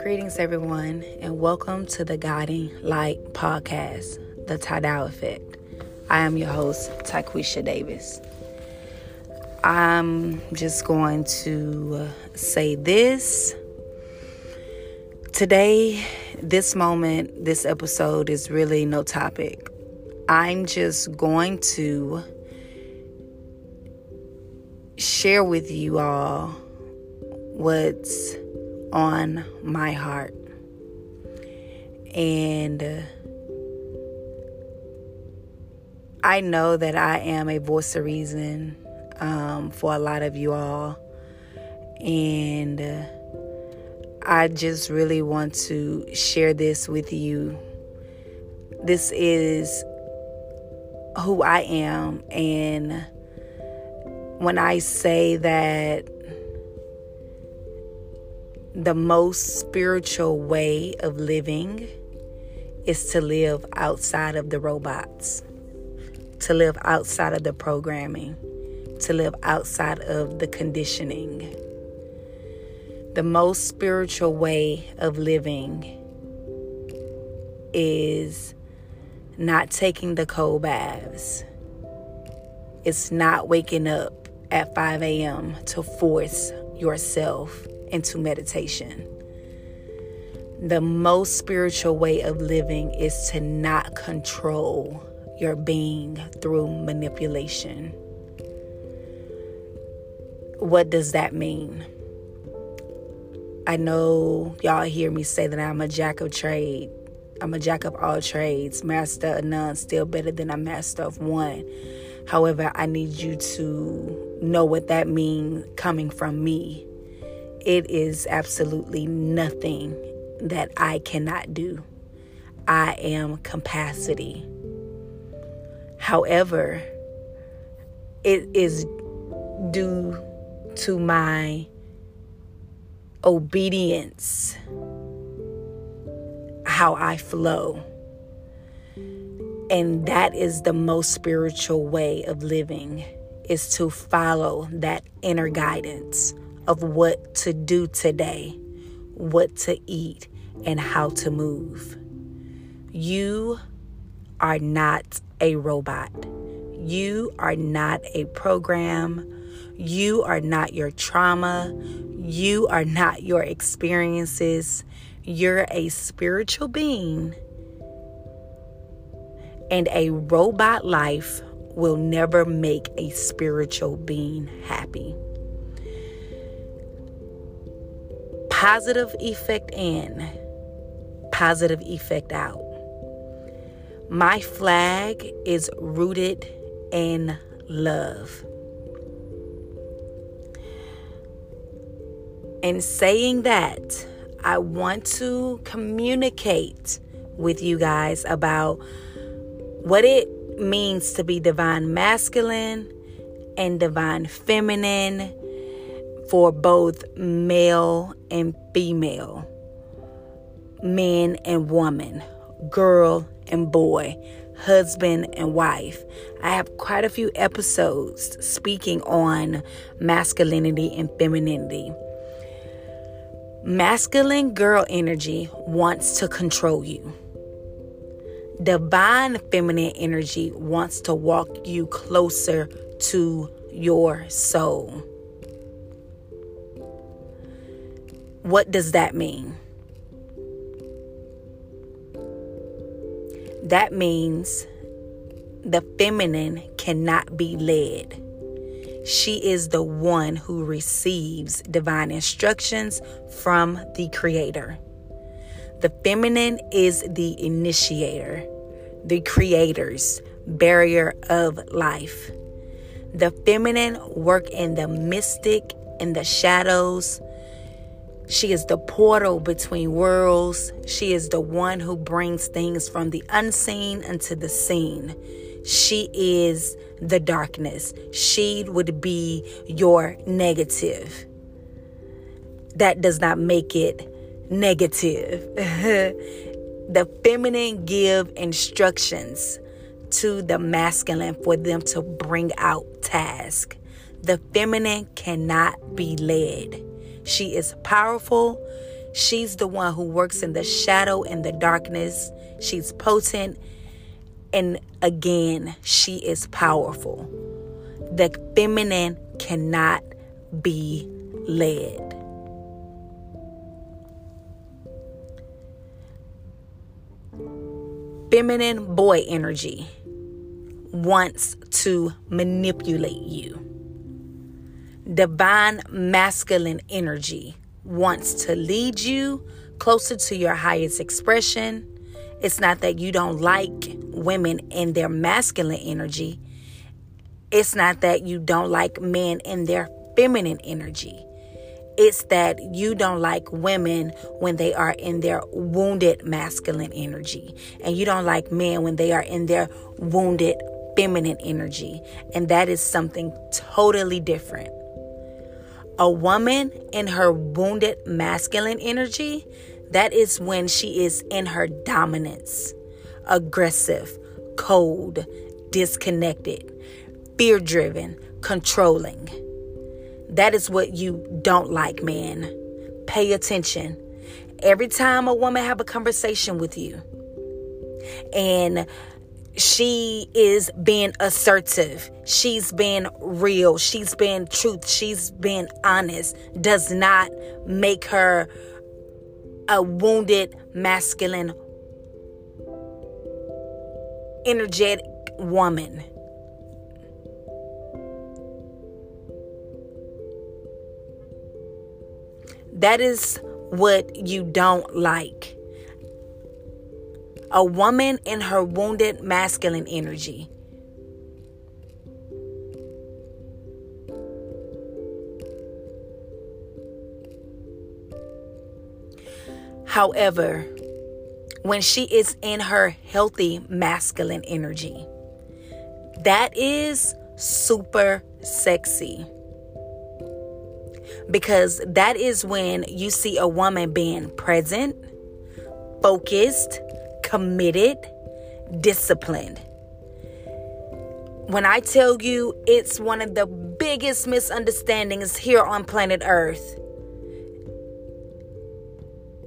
Greetings, everyone, and welcome to the Guiding Light Podcast, The Tidal Effect. I am your host, Taquisha Davis. I'm just going to say this. Today, this moment, this episode is really no topic. I'm just going to share with you all what's on my heart. And uh, I know that I am a voice of reason um, for a lot of you all. And uh, I just really want to share this with you. This is who I am. And when I say that the most spiritual way of living is to live outside of the robots, to live outside of the programming, to live outside of the conditioning. The most spiritual way of living is not taking the cold baths. It's not waking up at 5 a.m. to force yourself into meditation. The most spiritual way of living is to not control your being through manipulation. What does that mean? I know y'all hear me say that I'm a jack of trade. I'm a jack of all trades, master of none, still better than a master of one. However, I need you to know what that means coming from me it is absolutely nothing that I cannot do. I am capacity. However, it is due to my obedience how I flow. And that is the most spiritual way of living is to follow that inner guidance of what to do today, what to eat, and how to move. You are not a robot. You are not a program. You are not your trauma. You are not your experiences. You're a spiritual being. And a robot life will never make a spiritual being happy. positive effect in, positive effect out. My flag is rooted in love. In saying that, I want to communicate with you guys about what it means to be divine masculine and divine feminine for both male and female, men and woman, girl and boy, husband and wife. I have quite a few episodes speaking on masculinity and femininity. Masculine girl energy wants to control you. Divine feminine energy wants to walk you closer to your soul. What does that mean? That means the feminine cannot be led. She is the one who receives divine instructions from the Creator. The feminine is the initiator, the creator's barrier of life. The feminine work in the mystic, in the shadows, she is the portal between worlds. She is the one who brings things from the unseen into the seen. She is the darkness. She would be your negative. That does not make it negative. the feminine give instructions to the masculine for them to bring out task The feminine cannot be led. She is powerful. She's the one who works in the shadow and the darkness. She's potent. And again, she is powerful. The feminine cannot be led. Feminine boy energy wants to manipulate you. Divine masculine energy wants to lead you closer to your highest expression. It's not that you don't like women in their masculine energy. It's not that you don't like men in their feminine energy. It's that you don't like women when they are in their wounded masculine energy. And you don't like men when they are in their wounded feminine energy. And that is something totally different. A woman in her wounded masculine energy, that is when she is in her dominance, aggressive, cold, disconnected, fear driven, controlling. That is what you don't like, man. Pay attention. Every time a woman have a conversation with you and she is being assertive. She's being real. She's being truth. She's being honest. Does not make her a wounded masculine energetic woman. That is what you don't like a woman in her wounded masculine energy. However, when she is in her healthy masculine energy, that is super sexy. Because that is when you see a woman being present, focused, committed, disciplined. When I tell you it's one of the biggest misunderstandings here on planet Earth,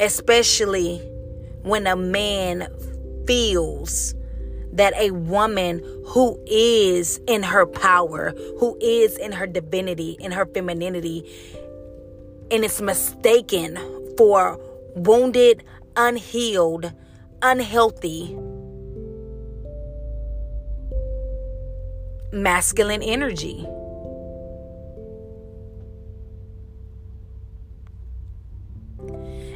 especially when a man feels that a woman who is in her power, who is in her divinity, in her femininity, and it's mistaken for wounded, unhealed, unhealthy masculine energy.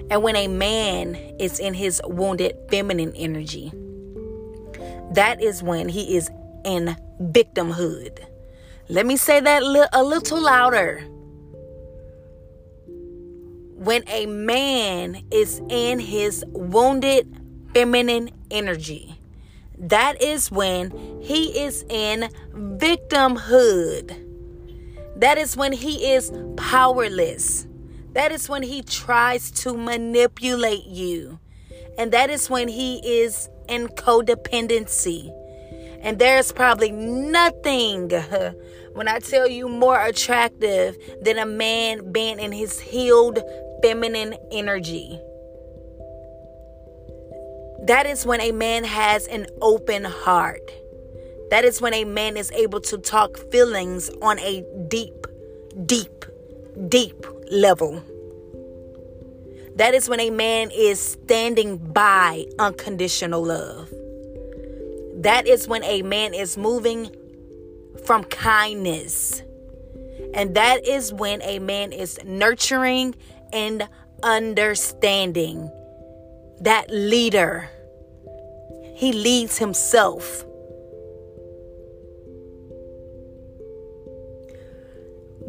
And when a man is in his wounded feminine energy, that is when he is in victimhood. Let me say that a little louder. When a man is in his wounded feminine energy. That is when he is in victimhood. That is when he is powerless. That is when he tries to manipulate you. And that is when he is in codependency. And there's probably nothing, when I tell you, more attractive than a man being in his healed feminine energy. That is when a man has an open heart. That is when a man is able to talk feelings on a deep, deep, deep level. That is when a man is standing by unconditional love. That is when a man is moving from kindness. And that is when a man is nurturing and understanding. That leader he leads himself.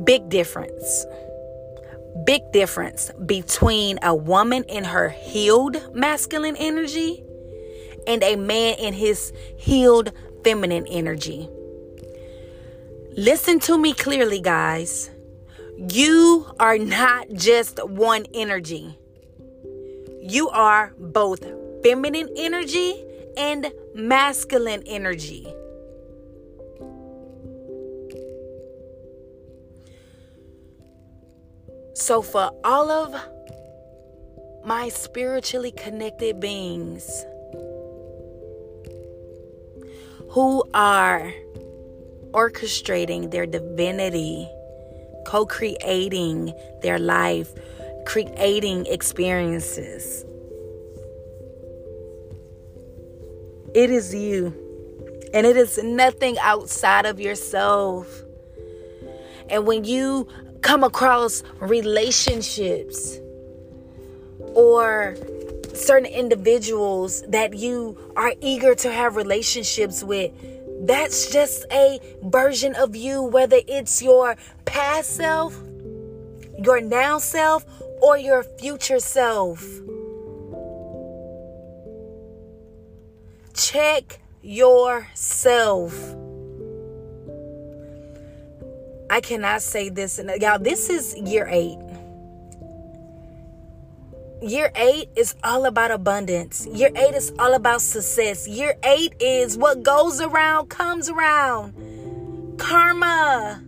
Big difference. Big difference between a woman in her healed masculine energy and a man in his healed feminine energy. Listen to me clearly, guys. You are not just one energy. You are both feminine energy and masculine energy. So, for all of my spiritually connected beings who are orchestrating their divinity, co creating their life, creating experiences. It is you, and it is nothing outside of yourself. And when you come across relationships or certain individuals that you are eager to have relationships with, that's just a version of you, whether it's your past self, your now self, or your future self. Check yourself. I cannot say this. Y'all, this is year eight. Year eight is all about abundance. Year eight is all about success. Year eight is what goes around comes around. Karma.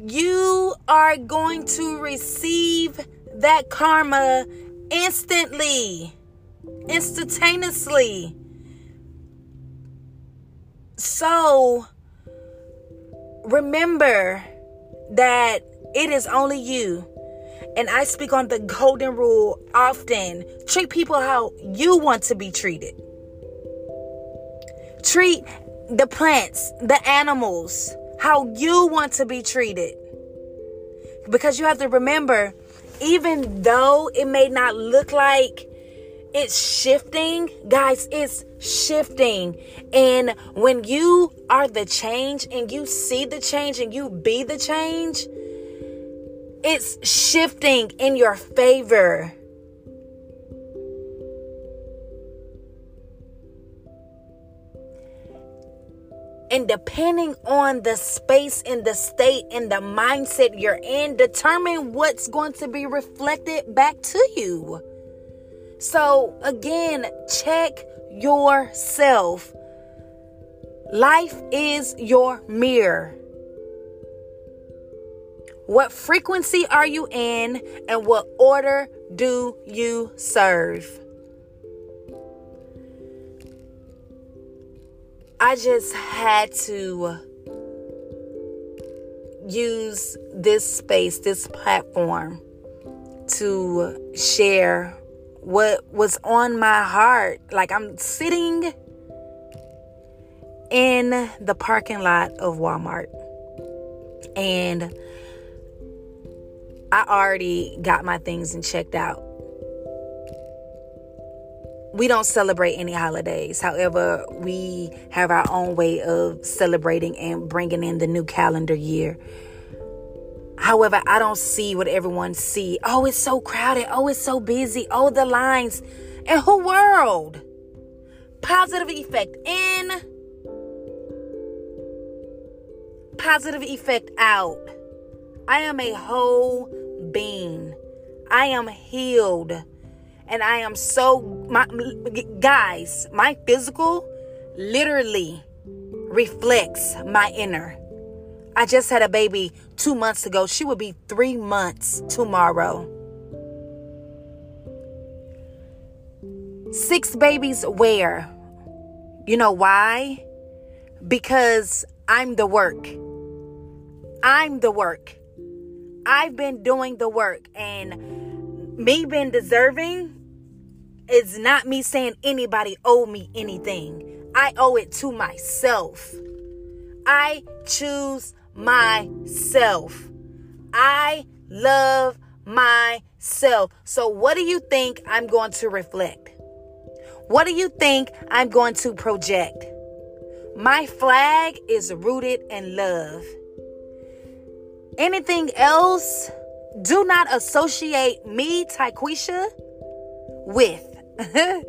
You are going to receive that karma instantly, instantaneously. So, remember that it is only you. And I speak on the golden rule often. Treat people how you want to be treated. Treat the plants, the animals, how you want to be treated. Because you have to remember, even though it may not look like it's shifting, guys, it's shifting. And when you are the change and you see the change and you be the change, it's shifting in your favor. And depending on the space and the state and the mindset you're in, determine what's going to be reflected back to you. So, again, check yourself. Life is your mirror. What frequency are you in and what order do you serve? I just had to use this space, this platform to share what was on my heart. Like I'm sitting in the parking lot of Walmart and I already got my things and checked out. We don't celebrate any holidays. However, we have our own way of celebrating and bringing in the new calendar year. However, I don't see what everyone see. Oh, it's so crowded. Oh, it's so busy. Oh, the lines. And who world? Positive effect in. Positive effect out. I am a whole being. I am healed. And I am so my guys, my physical literally reflects my inner. I just had a baby two months ago. She will be three months tomorrow. Six babies where? You know why? Because I'm the work. I'm the work. I've been doing the work and me being deserving is not me saying anybody owe me anything. I owe it to myself. I choose myself. I love myself. So, what do you think I'm going to reflect? What do you think I'm going to project? My flag is rooted in love. Anything else, do not associate me, Tyquisha, with.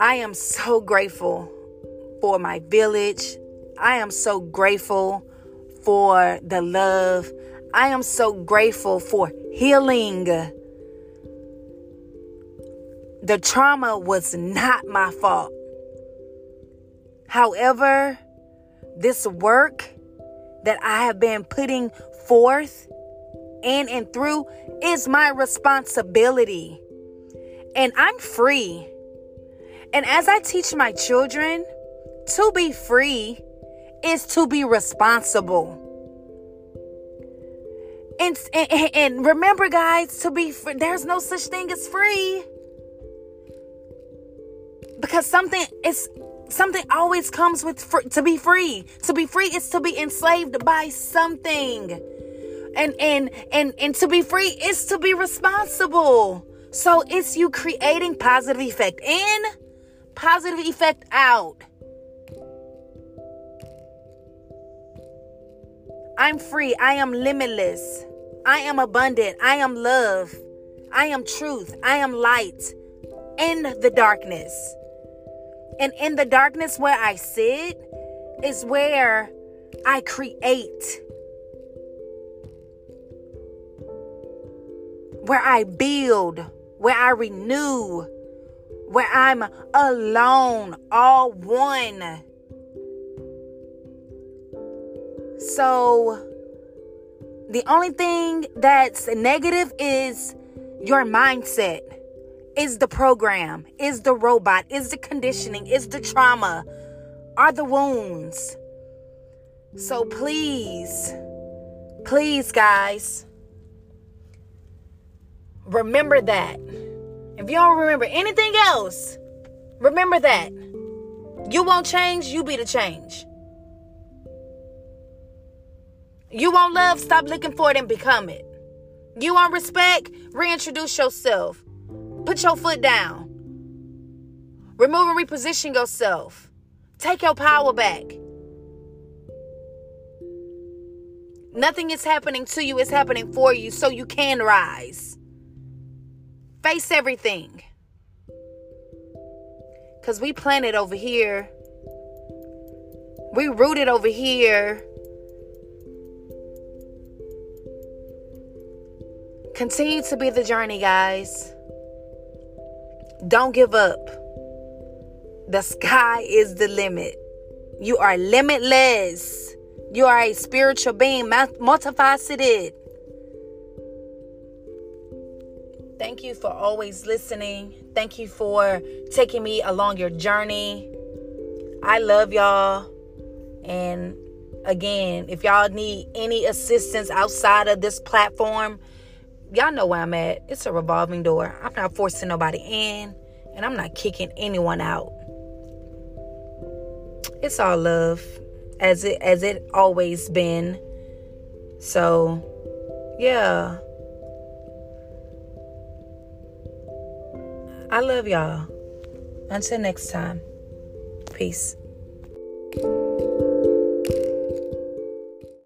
I am so grateful for my village. I am so grateful for the love. I am so grateful for healing. The trauma was not my fault. However, this work that I have been putting forth in and through is my responsibility. And I'm free. And as I teach my children, to be free is to be responsible. And, and, and remember, guys, to be free, there's no such thing as free. Because something is something always comes with fr- to be free. To be free is to be enslaved by something. And and and and to be free is to be responsible. So it's you creating positive effect in, positive effect out. I'm free. I am limitless. I am abundant. I am love. I am truth. I am light in the darkness. And in the darkness where I sit is where I create. Where I build, where I renew, where I'm alone, all one. So, the only thing that's negative is your mindset, is the program, is the robot, is the conditioning, is the trauma, are the wounds. So, please, please, guys, remember that. If you don't remember anything else, remember that. You won't change, you be the change. You want love? Stop looking for it and become it. You want respect? Reintroduce yourself. Put your foot down. Remove and reposition yourself. Take your power back. Nothing is happening to you, it's happening for you so you can rise. Face everything. Because we planted over here, we rooted over here Continue to be the journey, guys. Don't give up. The sky is the limit. You are limitless. You are a spiritual being, multifaceted. Thank you for always listening. Thank you for taking me along your journey. I love y'all. And again, if y'all need any assistance outside of this platform, y'all know where I'm at. It's a revolving door. I'm not forcing nobody in, and I'm not kicking anyone out. It's all love, as it as it always been. So, yeah. I love y'all. Until next time. Peace.